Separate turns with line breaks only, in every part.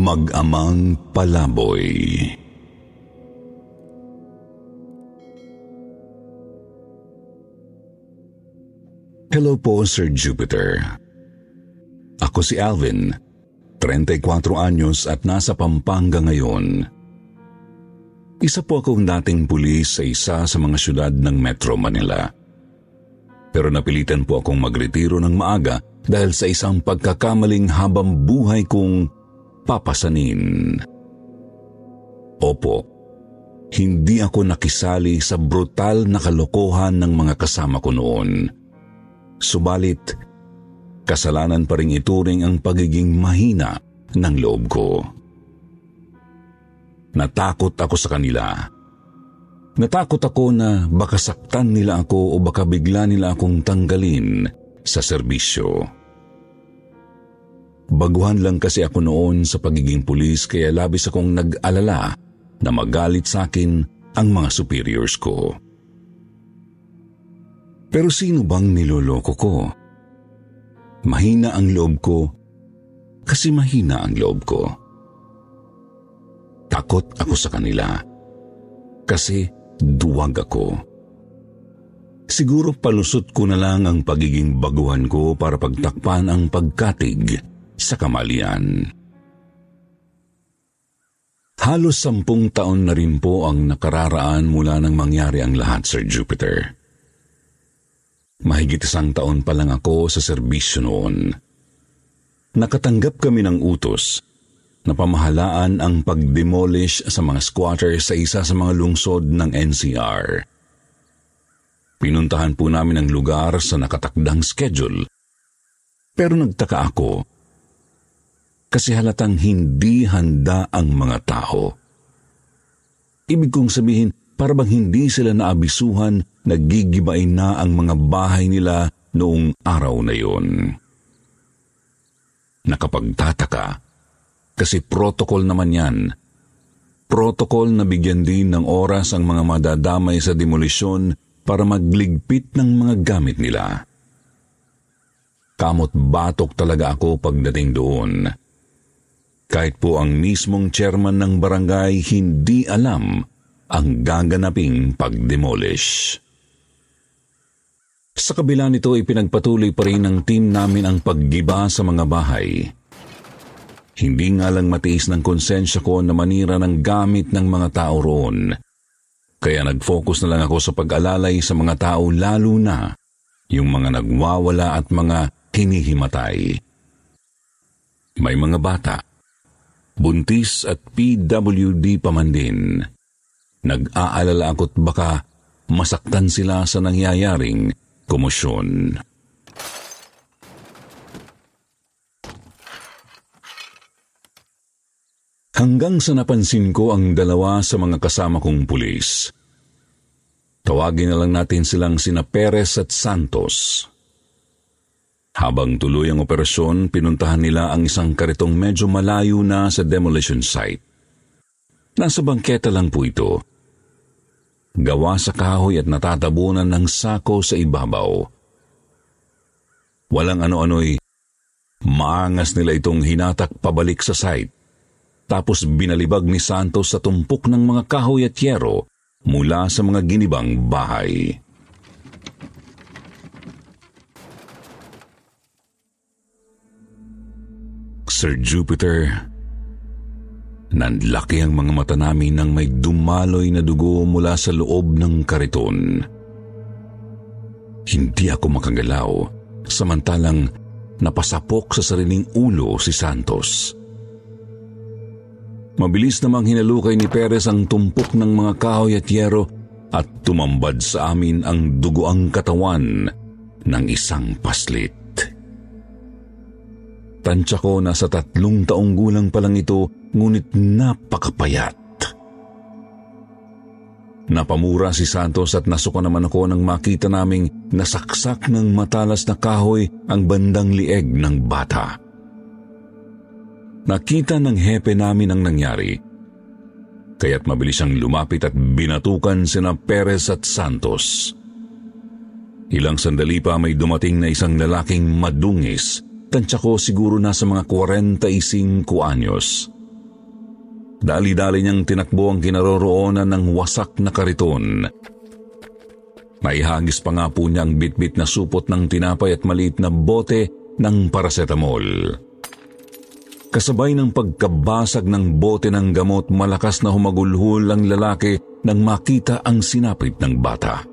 Mag-amang palaboy. Hello po, Sir Jupiter. Ako si Alvin, 34 anyos at nasa Pampanga ngayon. Isa po akong dating pulis sa isa sa mga syudad ng Metro Manila. Pero napilitan po akong magretiro ng maaga dahil sa isang pagkakamaling habang buhay kong papasanin. Opo, hindi ako nakisali sa brutal na kalokohan ng mga kasama ko noon. Subalit, kasalanan pa rin ituring ang pagiging mahina ng loob ko. Natakot ako sa kanila. Natakot ako na baka saktan nila ako o baka bigla nila akong tanggalin sa serbisyo. Baguhan lang kasi ako noon sa pagiging pulis kaya labis akong nag-alala na magalit sa akin ang mga superiors ko. Pero sino bang niloloko ko? Mahina ang loob ko kasi mahina ang loob ko. Takot ako sa kanila kasi duwag ako. Siguro palusot ko na lang ang pagiging baguhan ko para pagtakpan ang pagkatig sa kamalian. Halos sampung taon na rin po ang nakararaan mula nang mangyari ang lahat, Sir Jupiter. Mahigit isang taon pa lang ako sa serbisyo noon. Nakatanggap kami ng utos na pamahalaan ang pag-demolish sa mga squatters sa isa sa mga lungsod ng NCR. Pinuntahan po namin ang lugar sa nakatakdang schedule. Pero nagtaka ako kasi halatang hindi handa ang mga tao. Ibig kong sabihin, para bang hindi sila naabisuhan, nagigibain na ang mga bahay nila noong araw na yon. Nakapagtataka, kasi protocol naman yan. Protocol na bigyan din ng oras ang mga madadamay sa demolisyon para magligpit ng mga gamit nila. Kamot batok talaga ako pagdating doon. Kahit po ang mismong chairman ng barangay hindi alam ang gaganaping pag-demolish. Sa kabila nito ay pinagpatuloy pa rin ng team namin ang paggiba sa mga bahay. Hindi nga lang matiis ng konsensya ko na manira ng gamit ng mga tao roon. Kaya nag-focus na lang ako sa pag-alalay sa mga tao lalo na yung mga nagwawala at mga hinihimatay. May mga bata, buntis at PWD pa man din. Nag-aalala ako't baka masaktan sila sa nangyayaring komosyon. Hanggang sa napansin ko ang dalawa sa mga kasama kong pulis. Tawagin na lang natin silang sina Perez at Santos. Habang tuloy ang operasyon, pinuntahan nila ang isang karitong medyo malayo na sa demolition site. Nasa bangketa lang po ito gawa sa kahoy at natatabunan ng sako sa ibabaw. Walang ano-ano'y maangas nila itong hinatak pabalik sa site. Tapos binalibag ni Santos sa tumpok ng mga kahoy at yero mula sa mga ginibang bahay. Sir Jupiter, Nanlaki ang mga mata namin nang may dumaloy na dugo mula sa loob ng kariton. Hindi ako makagalaw, samantalang napasapok sa sariling ulo si Santos. Mabilis namang hinalukay ni Perez ang tumpok ng mga kahoy at yero at tumambad sa amin ang dugoang katawan ng isang paslit. Tansya ko na sa tatlong taong gulang pa lang ito, ngunit napakapayat. Napamura si Santos at nasuka naman ako nang makita naming nasaksak ng matalas na kahoy ang bandang lieg ng bata. Nakita ng hepe namin ang nangyari. Kaya't mabilis siyang lumapit at binatukan sina Perez at Santos. Ilang sandali pa may dumating na isang lalaking madungis. Tansya ko siguro nasa mga 45 anyos. Dali-dali niyang tinakbo ang kinaroroonan ng wasak na kariton. Maihagis pa nga po niya ang bitbit na supot ng tinapay at maliit na bote ng paracetamol. Kasabay ng pagkabasag ng bote ng gamot, malakas na humagulhol ang lalaki nang makita ang sinapit ng bata.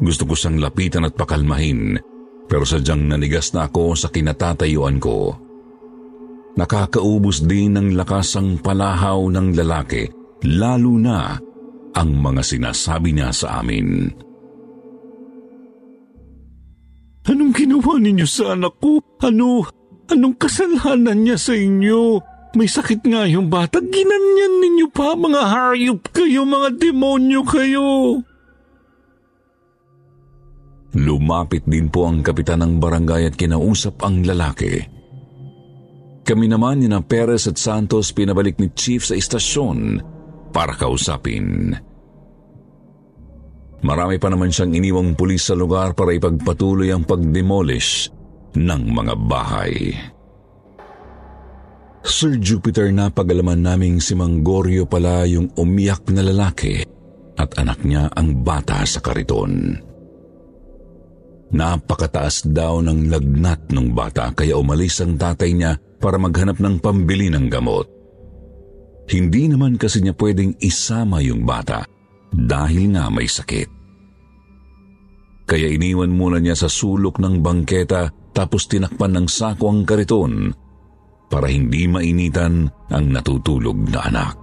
Gusto ko siyang lapitan at pakalmahin, pero sadyang nanigas na ako sa kinatatayuan ko. Nakakaubos din ng lakas ang palahaw ng lalaki, lalo na ang mga sinasabi niya sa amin.
Anong ginawa ninyo sa anak ko? Ano? Anong kasalanan niya sa inyo? May sakit nga yung bata. Ginanyan ninyo pa. Mga hayop kayo, mga demonyo kayo.
Lumapit din po ang kapitan ng barangay at kinausap ang lalaki. Kami naman ni na Perez at Santos pinabalik ni Chief sa istasyon para kausapin. Marami pa naman siyang iniwang pulis sa lugar para ipagpatuloy ang pagdemolish ng mga bahay. Sir Jupiter na pagalaman naming si Manggorio pala yung umiyak na lalaki at anak niya ang bata sa kariton. Napakataas daw ng lagnat ng bata kaya umalis ang tatay niya para maghanap ng pambili ng gamot. Hindi naman kasi niya pwedeng isama yung bata dahil nga may sakit. Kaya iniwan muna niya sa sulok ng bangketa tapos tinakpan ng sako ang kariton para hindi mainitan ang natutulog na anak.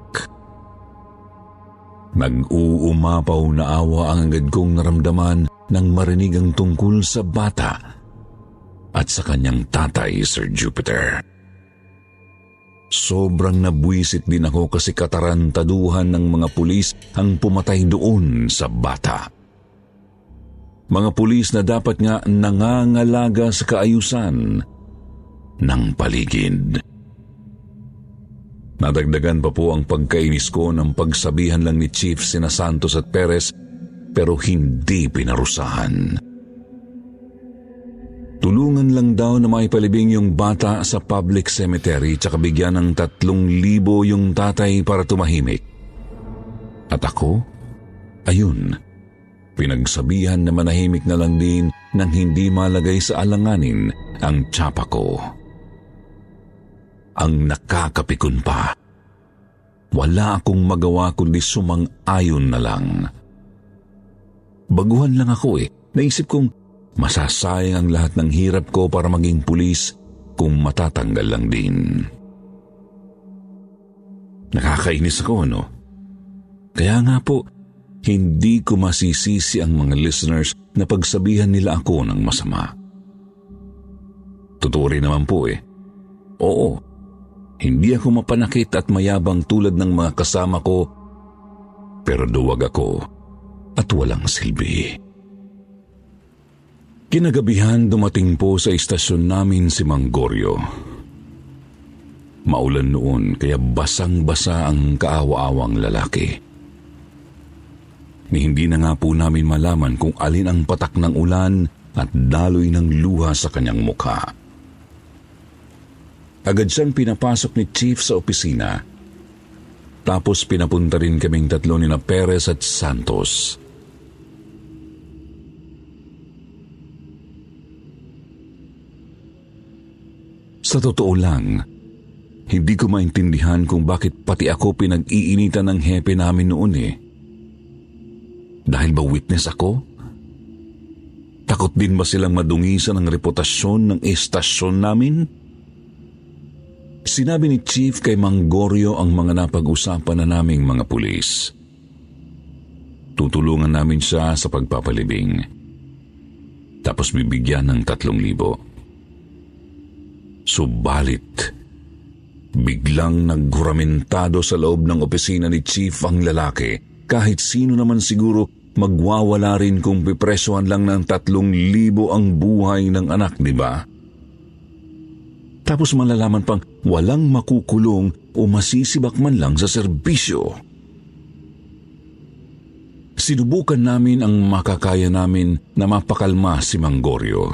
Nag-uumapaw na awa ang agad kong naramdaman nang marinig ang tungkol sa bata at sa kanyang tatay, Sir Jupiter. Sobrang nabwisit din ako kasi katarantaduhan ng mga pulis ang pumatay doon sa bata. Mga pulis na dapat nga nangangalaga sa kaayusan ng paligid. Nadagdagan pa po ang pagkainis ko ng pagsabihan lang ni Chief sina Santos at Perez pero hindi pinarusahan. Tulungan lang daw na maipalibing yung bata sa public cemetery tsaka bigyan ng tatlong libo yung tatay para tumahimik. At ako, ayun, pinagsabihan na manahimik na lang din nang hindi malagay sa alanganin ang tsapa ko. Ang nakakapikon pa. Wala akong magawa kundi sumang-ayon na lang. Baguhan lang ako eh. Naisip kong Masasayang ang lahat ng hirap ko para maging pulis kung matatanggal lang din. Nakakainis ako, no? Kaya nga po, hindi ko masisisi ang mga listeners na pagsabihan nila ako ng masama. Totoo rin naman po eh. Oo, hindi ako mapanakit at mayabang tulad ng mga kasama ko, pero duwag ako at walang silbi. Kinagabihan dumating po sa istasyon namin si Manggorio. Maulan noon kaya basang-basa ang kaawa-awang lalaki. Ni hindi na nga po namin malaman kung alin ang patak ng ulan at daloy ng luha sa kanyang mukha. Agad siyang pinapasok ni Chief sa opisina. Tapos pinapunta rin kaming tatlo ni na Perez at Santos. Sa totoo lang, hindi ko maintindihan kung bakit pati ako pinag-iinitan ng hepe namin noon eh. Dahil ba witness ako? Takot din ba silang madungisan ang reputasyon ng estasyon namin? Sinabi ni Chief kay Manggorio ang mga napag-usapan na naming mga pulis. Tutulungan namin siya sa pagpapalibing. Tapos bibigyan ng tatlong libo. Subalit, biglang nagguramentado sa loob ng opisina ni Chief ang lalaki. Kahit sino naman siguro magwawala rin kung pipresohan lang ng tatlong libo ang buhay ng anak, di ba? Tapos malalaman pang walang makukulong o masisibak man lang sa serbisyo. Sinubukan namin ang makakaya namin na mapakalma si Manggorio.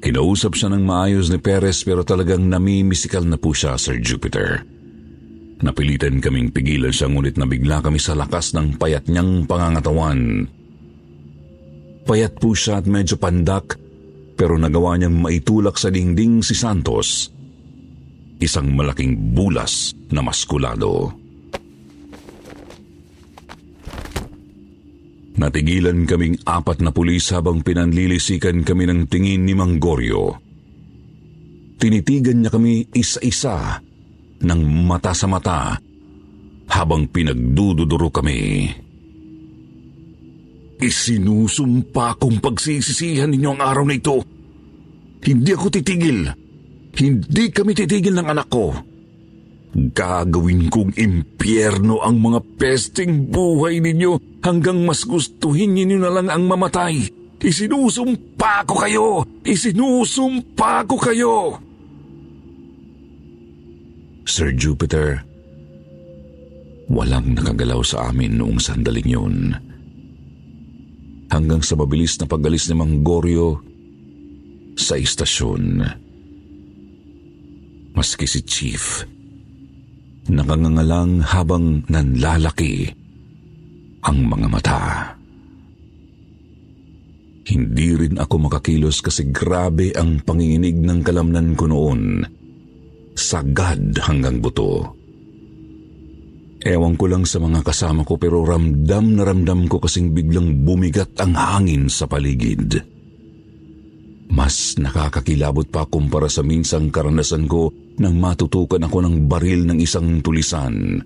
Kinausap siya ng maayos ni Perez pero talagang namimisikal na po siya, Sir Jupiter. Napilitan kaming pigilan siya ngunit nabigla kami sa lakas ng payat niyang pangangatawan. Payat po siya at medyo pandak pero nagawa niyang maitulak sa dingding si Santos. Isang malaking bulas na maskulado. Natigilan kaming apat na pulis habang pinanlilisikan kami ng tingin ni Manggorio. Tinitigan niya kami isa-isa ng mata sa mata habang pinagdududuro kami. Isinusumpa kong pagsisisihan ninyo ang araw na ito. Hindi ako titigil. Hindi kami titigil ng anak ko. Gagawin kong impyerno ang mga pesting buhay ninyo hanggang mas gustuhin ninyo na lang ang mamatay. Isinusumpa ko kayo! Isinusumpa ko kayo! Sir Jupiter, walang nakagalaw sa amin noong sandaling yun. Hanggang sa mabilis na pagalis ni Manggorio sa istasyon. Maski si Chief, nakangangalang habang nanlalaki ang mga mata. Hindi rin ako makakilos kasi grabe ang panginginig ng kalamnan ko noon. Sagad hanggang buto. Ewan ko lang sa mga kasama ko pero ramdam na ramdam ko kasing biglang bumigat ang hangin sa paligid. Mas nakakakilabot pa kumpara sa minsang karanasan ko nang matutukan ako ng baril ng isang tulisan.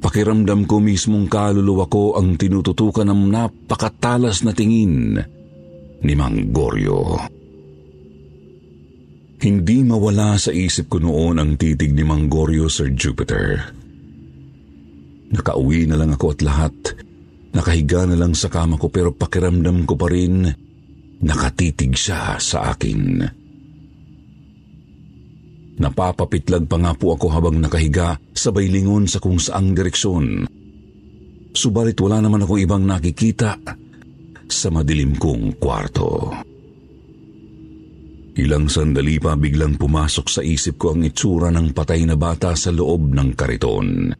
Pakiramdam ko mismong kaluluwa ko ang tinututukan ng napakatalas na tingin ni Mang Goryo. Hindi mawala sa isip ko noon ang titig ni Mang Goryo, Sir Jupiter. Nakauwi na lang ako at lahat. Nakahiga na lang sa kama ko pero pakiramdam ko pa rin nakatitig siya sa akin. Napapapitlag pa nga po ako habang nakahiga sabay lingon sa kung saang direksyon. Subalit wala naman akong ibang nakikita sa madilim kong kwarto. Ilang sandali pa biglang pumasok sa isip ko ang itsura ng patay na bata sa loob ng kariton.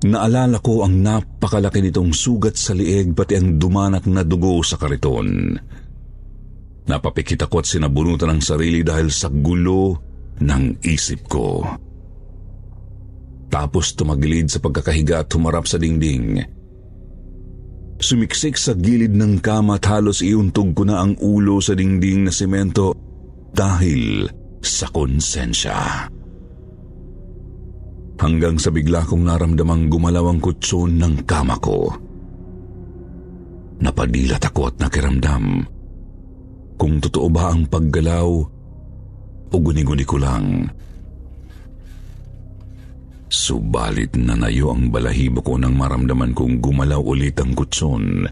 Naalala ko ang napakalaki nitong sugat sa lieg pati ang dumanak na dugo sa kariton. Napapikit ako at sinabunutan ang sarili dahil sa gulo ng isip ko. Tapos tumagilid sa pagkakahiga at humarap sa dingding. Sumiksik sa gilid ng kama at halos iuntog ko na ang ulo sa dingding na semento dahil sa konsensya. Hanggang sa bigla kong naramdamang gumalaw ang kutson ng kama ko. Napadilat ako at nakiramdam kung totoo ba ang paggalaw o guni-guni ko lang. Subalit na nayo ang balahibo ko nang maramdaman kong gumalaw ulit ang kutson.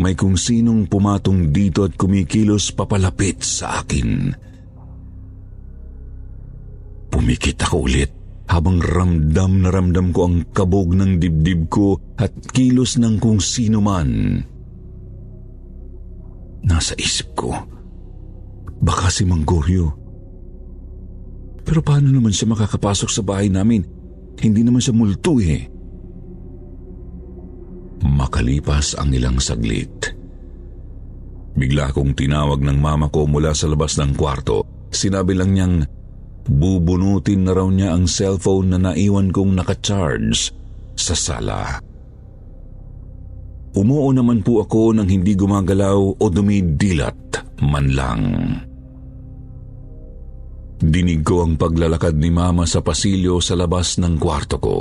May kung sinong pumatong dito at kumikilos papalapit sa akin. Pumikit ako ulit habang ramdam na ramdam ko ang kabog ng dibdib ko at kilos ng kung sino man. Nasa isip ko, baka si Manggoryo. Pero paano naman siya makakapasok sa bahay namin? Hindi naman siya multo eh. Makalipas ang ilang saglit. Bigla akong tinawag ng mama ko mula sa labas ng kwarto. Sinabi lang niyang Bubunutin na raw niya ang cellphone na naiwan kong nakacharge sa sala. Umuo naman po ako nang hindi gumagalaw o dumidilat man lang. Dinig ko ang paglalakad ni Mama sa pasilyo sa labas ng kwarto ko.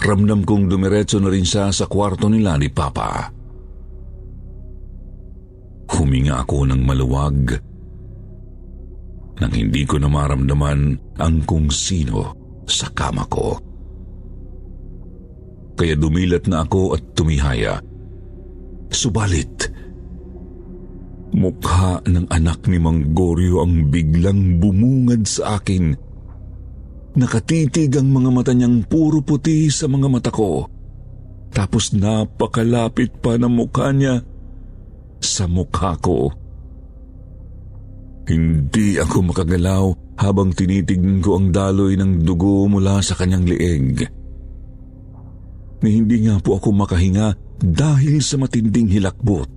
Ramdam kong dumiretso na rin siya sa kwarto nila ni Papa. Huminga ako ng maluwag nang hindi ko na maramdaman ang kung sino sa kama ko kaya dumilat na ako at tumihaya. Subalit, mukha ng anak ni Mang Goryo ang biglang bumungad sa akin. Nakatitig ang mga mata niyang puro puti sa mga mata ko. Tapos napakalapit pa ng mukha niya sa mukha ko. Hindi ako makagalaw habang tinitignan ko ang daloy ng dugo mula sa kanyang lieg na hindi nga po ako makahinga dahil sa matinding hilakbot.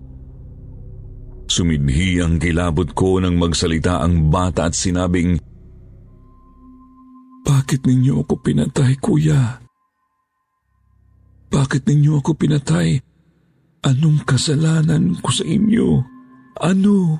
Sumidhi ang kilabot ko nang magsalita ang bata at sinabing, Bakit ninyo ako pinatay, kuya? Bakit ninyo ako pinatay? Anong kasalanan ko sa inyo? Ano?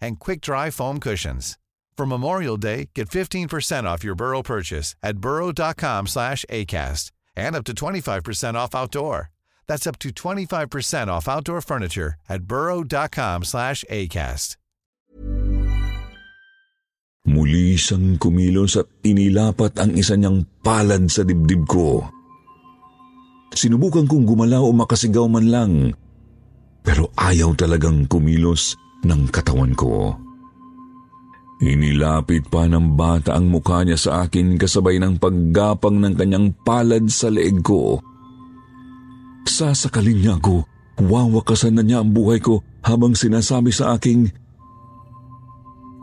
and quick-dry foam cushions. For Memorial Day, get 15% off your Burrow purchase at burrow.com slash ACAST and up to 25% off outdoor. That's up to 25% off outdoor furniture at burrow.com slash ACAST.
Muli siyang kumilos at inilapat ang isa niyang palad sa dibdib ko. Sinubukan kong gumalaw o makasigaw man lang, pero ayaw talagang kumilos ng katawan ko. Inilapit pa ng bata ang mukha niya sa akin kasabay ng paggapang ng kanyang palad sa leeg ko. Sasakalin niya ako, wawakasan na niya ang buhay ko habang sinasabi sa aking,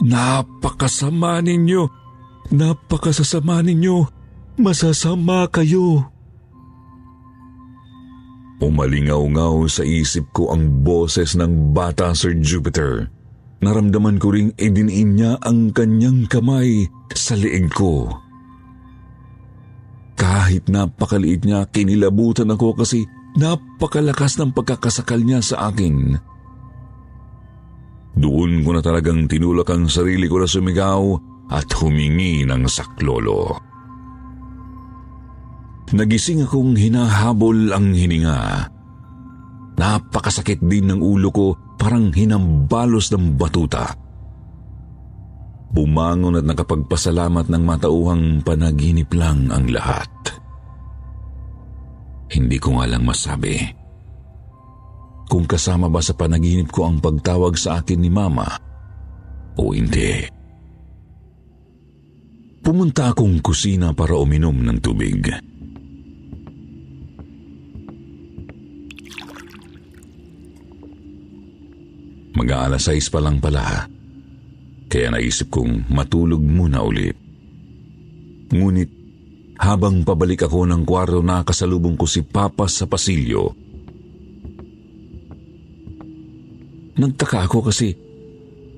Napakasama ninyo, napakasasama ninyo, masasama kayo. Umalingaw-ngaw sa isip ko ang boses ng bata Sir Jupiter. Naramdaman ko ring idiniin niya ang kanyang kamay sa liig ko. Kahit napakaliit niya, kinilabutan ako kasi napakalakas ng pagkakasakal niya sa akin. Doon ko na talagang tinulak ang sarili ko na sumigaw at humingi ng saklolo. Nagising akong hinahabol ang hininga. Napakasakit din ng ulo ko, parang hinambalos ng batuta. Bumangon at nakapagpasalamat ng matauhang panaginip lang ang lahat. Hindi ko nga lang masabi kung kasama ba sa panaginip ko ang pagtawag sa akin ni Mama o hindi. Pumunta akong kusina para uminom ng tubig. Mag-aalas 6 pa lang pala. Kaya naisip kong matulog muna ulit. Ngunit habang pabalik ako ng kwarto nakasalubong ko si Papa sa pasilyo. Nagtaka ako kasi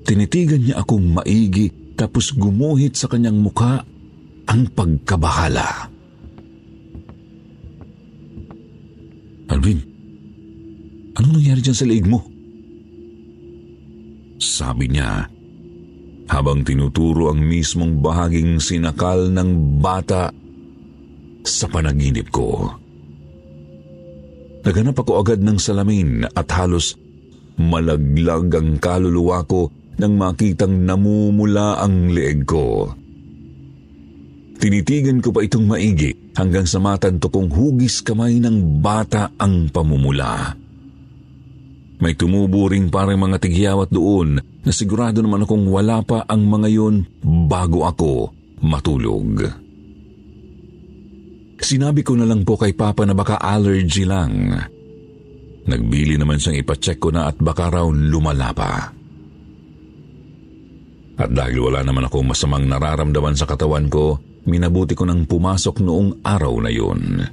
tinitigan niya akong maigi tapos gumuhit sa kanyang mukha ang pagkabahala. Alvin, anong nangyari dyan sa leeg mo? Sabi niya, habang tinuturo ang mismong bahaging sinakal ng bata sa panaginip ko. Naganap ako agad ng salamin at halos malaglag ang kaluluwa ko nang makitang namumula ang leeg ko. Tinitigan ko pa itong maigi hanggang sa matanto kong hugis kamay ng bata ang pamumula. May tumubo ring parang mga tigyawat doon na sigurado naman akong wala pa ang mga yun bago ako matulog. Sinabi ko na lang po kay Papa na baka allergy lang. Nagbili naman siyang ipacheck ko na at baka raw lumala pa. At dahil wala naman akong masamang nararamdaman sa katawan ko, minabuti ko nang pumasok noong araw na yun.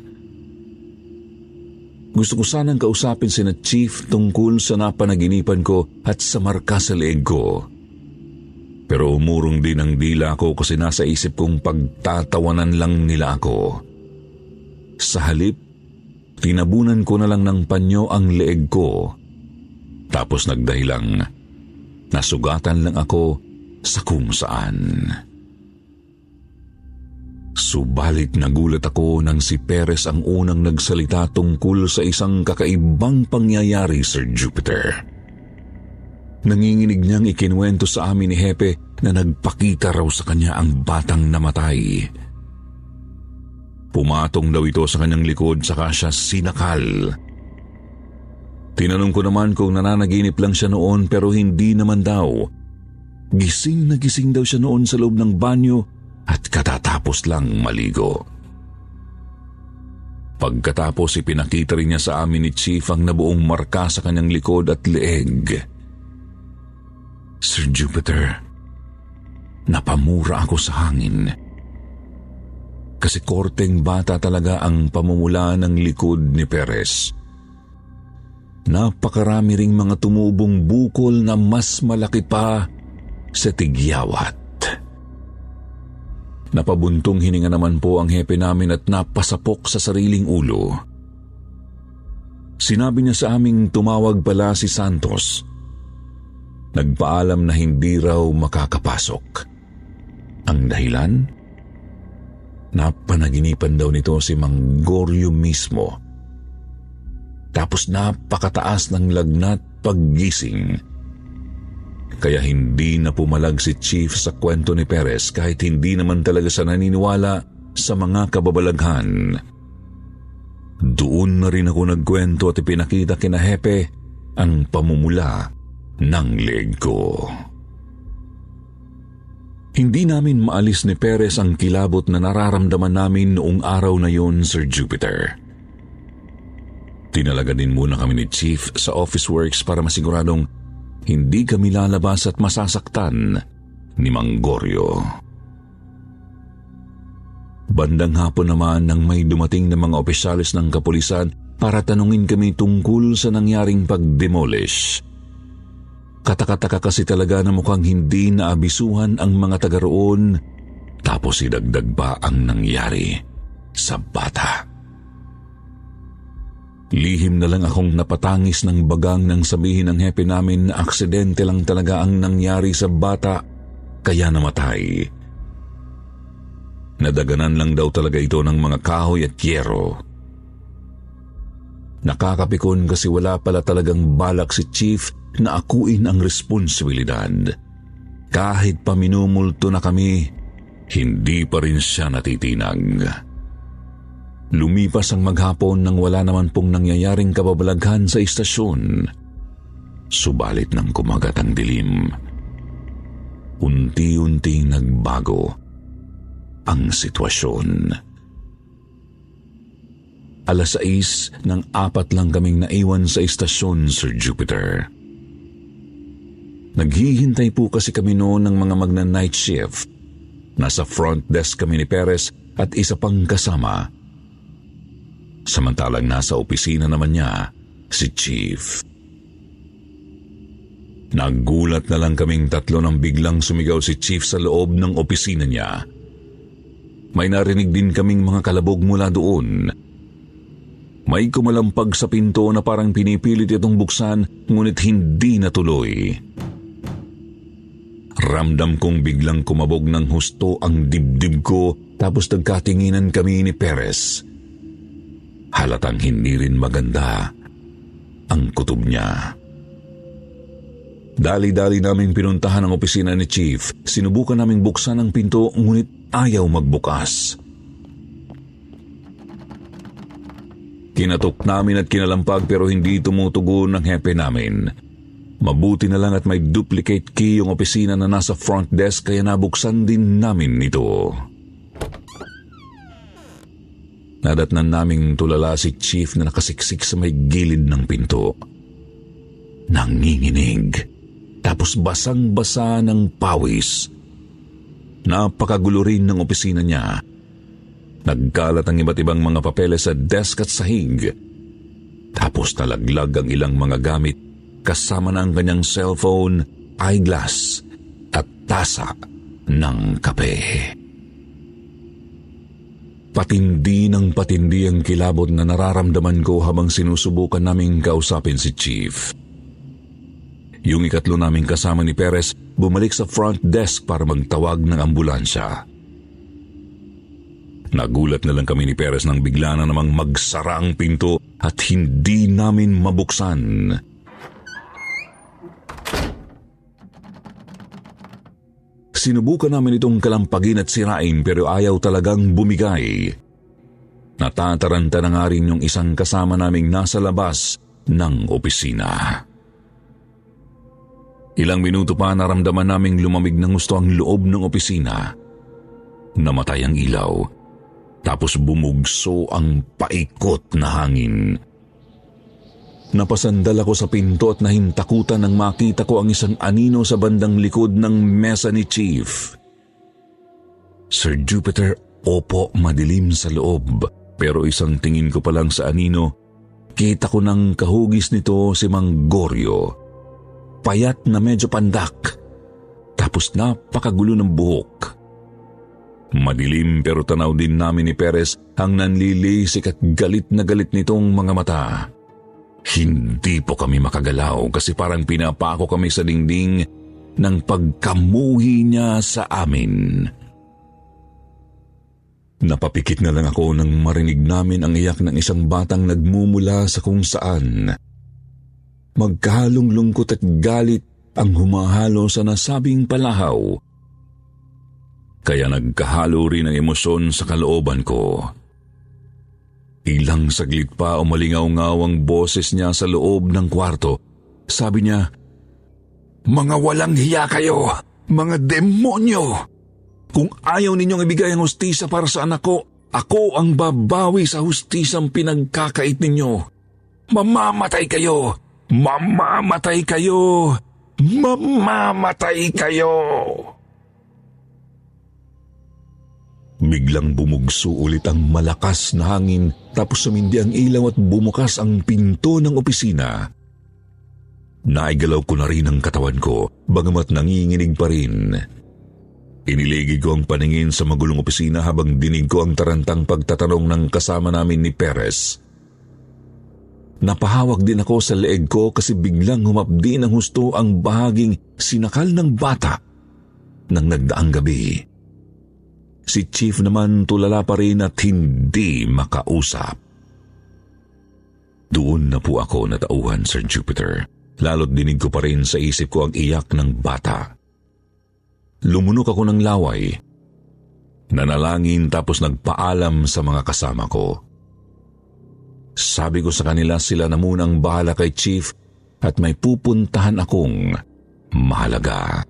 Gusto ko sanang kausapin si na Chief tungkol sa napanaginipan ko at sa marka sa leeg ko. Pero umurong din ang dila ko kasi nasa isip kong pagtatawanan lang nila ako. Sa halip, tinabunan ko na lang ng panyo ang leeg ko. Tapos nagdahilang, nasugatan lang ako sa kung saan. Subalit nagulat ako nang si Perez ang unang nagsalita tungkol sa isang kakaibang pangyayari, Sir Jupiter. Nanginginig niyang ikinwento sa amin ni Hepe na nagpakita raw sa kanya ang batang namatay. Pumatong daw ito sa kanyang likod saka siya sinakal. Tinanong ko naman kung nananaginip lang siya noon pero hindi naman daw. Gising na gising daw siya noon sa loob ng banyo at katatapos lang maligo. Pagkatapos ipinakita rin niya sa amin ni Chief ang nabuong marka sa kanyang likod at leeg. Sir Jupiter, napamura ako sa hangin. Kasi korteng bata talaga ang pamumula ng likod ni Perez. Napakarami ring mga tumubong bukol na mas malaki pa sa tigyawat. Napabuntong hininga naman po ang hepe namin at napasapok sa sariling ulo. Sinabi niya sa aming tumawag pala si Santos. Nagpaalam na hindi raw makakapasok. Ang dahilan? Napanaginipan daw nito si Mang Goryo mismo. Tapos napakataas ng lagnat paggising. Kaya hindi na pumalag si Chief sa kwento ni Perez kahit hindi naman talaga sa naniniwala sa mga kababalaghan. Doon na rin ako nagkwento at ipinakita kina Hepe ang pamumula ng leg ko. Hindi namin maalis ni Perez ang kilabot na nararamdaman namin noong araw na yon, Sir Jupiter. Tinalaga din muna kami ni Chief sa office works para masiguradong hindi kami lalabas at masasaktan ni Manggoryo. Bandang hapon naman nang may dumating na mga opisyalis ng kapulisan para tanungin kami tungkol sa nangyaring pag-demolish. Katakataka kasi talaga na mukhang hindi naabisuhan ang mga taga roon tapos idagdag pa ang nangyari sa bata. Lihim na lang akong napatangis ng bagang nang sabihin ng hepe namin na aksidente lang talaga ang nangyari sa bata kaya namatay. Nadaganan lang daw talaga ito ng mga kahoy at yero. Nakakapikon kasi wala pala talagang balak si Chief na akuin ang responsibilidad. Kahit paminumulto na kami, hindi pa rin siya natitinag. Lumipas ang maghapon nang wala naman pong nangyayaring kababalaghan sa istasyon. Subalit nang kumagat ang dilim, unti-unting nagbago ang sitwasyon. Alas 6 nang apat lang kaming naiwan sa istasyon, Sir Jupiter. Naghihintay po kasi kami noon ng mga magna-night shift. Nasa front desk kami ni Perez at isa pang kasama samantalang nasa opisina naman niya si Chief. Nagulat na lang kaming tatlo nang biglang sumigaw si Chief sa loob ng opisina niya. May narinig din kaming mga kalabog mula doon. May kumalampag sa pinto na parang pinipilit itong buksan ngunit hindi natuloy. Ramdam kong biglang kumabog ng husto ang dibdib ko tapos nagkatinginan kami ni Perez. Halatang hindi rin maganda ang kutob niya. Dali-dali namin pinuntahan ang opisina ni Chief. Sinubukan naming buksan ang pinto ngunit ayaw magbukas. Kinatok namin at kinalampag pero hindi tumutugon ang hepe namin. Mabuti na lang at may duplicate key yung opisina na nasa front desk kaya nabuksan din namin ito. Nadatnan naming tulala si Chief na nakasiksik sa may gilid ng pinto. Nanginginig. Tapos basang-basa ng pawis. Napakagulo rin ng opisina niya. Nagkalat ang iba't ibang mga papeles sa desk at sahig. Tapos talaglag ang ilang mga gamit kasama na ang kanyang cellphone, eyeglass at tasa ng kape. Patindi ng patindi ang kilabot na nararamdaman ko habang sinusubukan naming kausapin si Chief. Yung ikatlo naming kasama ni Perez bumalik sa front desk para magtawag ng ambulansya. Nagulat na lang kami ni Perez nang bigla na namang magsara ang pinto at hindi namin mabuksan. Sinubukan namin itong kalampagin at sirain pero ayaw talagang bumigay. Natataranta na nga rin yung isang kasama naming nasa labas ng opisina. Ilang minuto pa naramdaman naming lumamig ng gusto ang loob ng opisina. Namatay ang ilaw tapos bumugso ang paikot na hangin. Napasandal ako sa pinto at nahintakutan nang makita ko ang isang anino sa bandang likod ng mesa ni Chief. Sir Jupiter, opo, madilim sa loob. Pero isang tingin ko pa lang sa anino, kita ko ng kahugis nito si Mang Goryo. Payat na medyo pandak. Tapos napakagulo ng buhok. Madilim pero tanaw din namin ni Perez ang nanlilisik at galit na galit nitong mga mata. Hindi po kami makagalaw kasi parang pinapako kami sa dingding ng pagkamuhi niya sa amin. Napapikit na lang ako nang marinig namin ang iyak ng isang batang nagmumula sa kung saan. Magkahalong lungkot at galit ang humahalo sa nasabing palahaw kaya nagkahalo rin ang emosyon sa kalooban ko. Ilang saglit pa umalingaw-ngaw ang boses niya sa loob ng kwarto. Sabi niya, Mga walang hiya kayo! Mga demonyo! Kung ayaw ninyong ibigay ang hustisya para sa anak ko, ako ang babawi sa hustisang pinagkakait ninyo. Mamamatay kayo! Mamamatay kayo! Mamamatay kayo! Biglang bumugso ulit ang malakas na hangin tapos sumindi ang ilaw at bumukas ang pinto ng opisina. Naigalaw ko na rin ang katawan ko, bagamat nanginginig pa rin. Iniligid ko ang paningin sa magulong opisina habang dinig ko ang tarantang pagtatanong ng kasama namin ni Perez. Napahawak din ako sa leeg ko kasi biglang humapdi ng husto ang bahaging sinakal ng bata ng nagdaang gabi. Si Chief naman tulala pa rin at hindi makausap. Doon na po ako natauhan, Sir Jupiter. Lalo't dinig ko pa rin sa isip ko ang iyak ng bata. Lumunok ako ng laway. Nanalangin tapos nagpaalam sa mga kasama ko. Sabi ko sa kanila sila na munang bahala kay Chief at may pupuntahan akong mahalaga.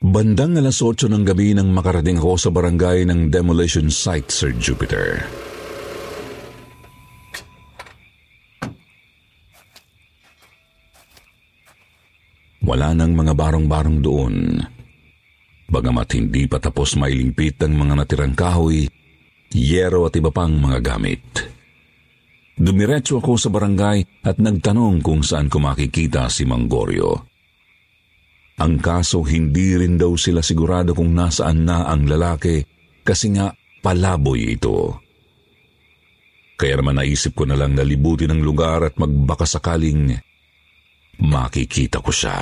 Bandang alas 8 ng gabi nang makarating ako sa barangay ng demolition site, Sir Jupiter. Wala nang mga barong-barong doon. Bagamat hindi pa tapos mailimpit ang mga natirang kahoy, yero at iba pang mga gamit. Dumiretso ako sa barangay at nagtanong kung saan ko makikita si Manggorio. Ang kaso hindi rin daw sila sigurado kung nasaan na ang lalaki kasi nga palaboy ito. Kaya naman naisip ko na lang na libutin ang lugar at magbaka sakaling makikita ko siya.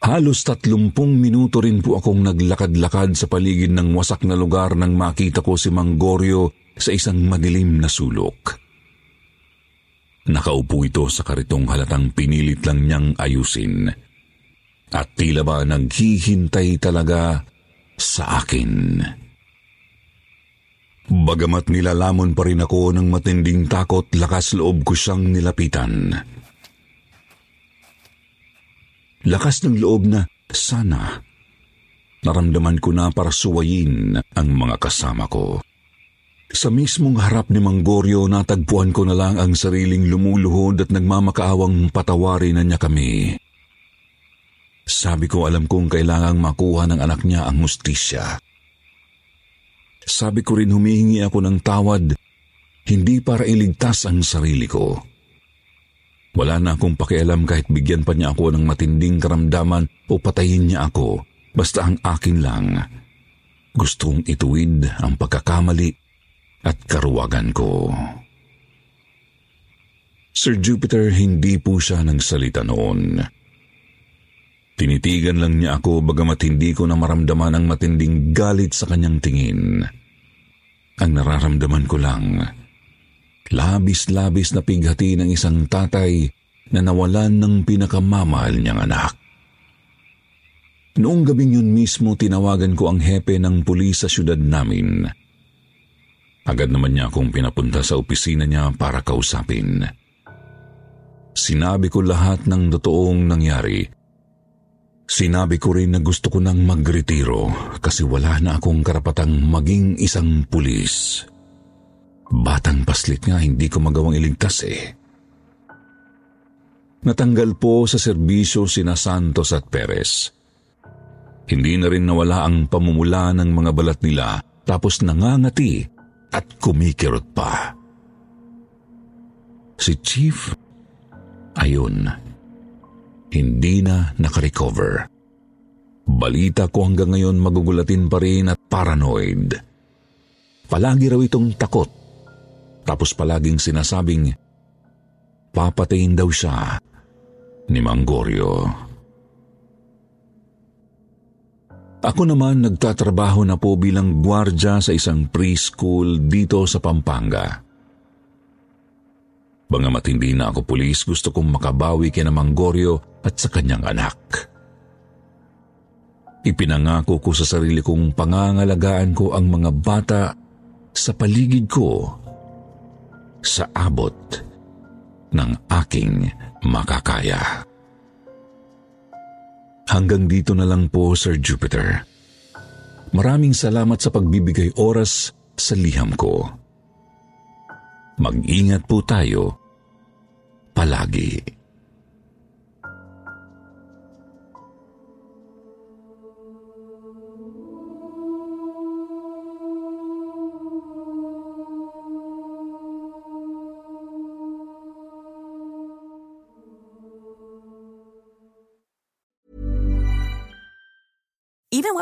Halos tatlumpung minuto rin po akong naglakad-lakad sa paligid ng wasak na lugar nang makita ko si Manggorio sa isang madilim na sulok. Nakaupo ito sa karitong halatang pinilit lang niyang ayusin. at tila ba naghihintay talaga sa akin. Bagamat nilalamon pa rin ako ng matinding takot, lakas loob ko siyang nilapitan. Lakas ng loob na sana naramdaman ko na para suwayin ang mga kasama ko. Sa mismong harap ni Manggorio, natagpuan ko na lang ang sariling lumuluhod at nagmamakaawang patawarin na niya kami. Sabi ko alam kong kailangang makuha ng anak niya ang hustisya. Sabi ko rin humihingi ako ng tawad, hindi para iligtas ang sarili ko. Wala na akong pakialam kahit bigyan pa niya ako ng matinding karamdaman o patayin niya ako, basta ang akin lang. Gustong ituwid ang pagkakamali at karuwagan ko. Sir Jupiter, hindi po siya nagsalita noon. Tinitigan lang niya ako bagamat hindi ko na maramdaman ang matinding galit sa kanyang tingin. Ang nararamdaman ko lang, labis-labis na pighati ng isang tatay na nawalan ng pinakamamahal niyang anak. Noong gabing yun mismo, tinawagan ko ang hepe ng pulis sa syudad namin. Agad naman niya akong pinapunta sa opisina niya para kausapin. Sinabi ko lahat ng totoong nangyari Sinabi ko rin na gusto ko nang magretiro kasi wala na akong karapatang maging isang pulis. Batang paslit nga, hindi ko magawang iligtas eh. Natanggal po sa serbisyo sina Santos at Perez. Hindi na rin nawala ang pamumula ng mga balat nila tapos nangangati at kumikirot pa. Si Chief, ayun, hindi na nakarecover. Balita ko hanggang ngayon magugulatin pa rin at paranoid. Palagi raw itong takot. Tapos palaging sinasabing, papatayin daw siya ni Manggorio. Ako naman nagtatrabaho na po bilang gwardya sa isang preschool dito sa Pampanga. Bangamat hindi na ako pulis, gusto kong makabawi kina Manggorio at sa kanyang anak. Ipinangako ko sa sarili kong pangangalagaan ko ang mga bata sa paligid ko sa abot ng aking makakaya. Hanggang dito na lang po, Sir Jupiter. Maraming salamat sa pagbibigay oras sa liham ko. Mag-ingat po tayo palagi.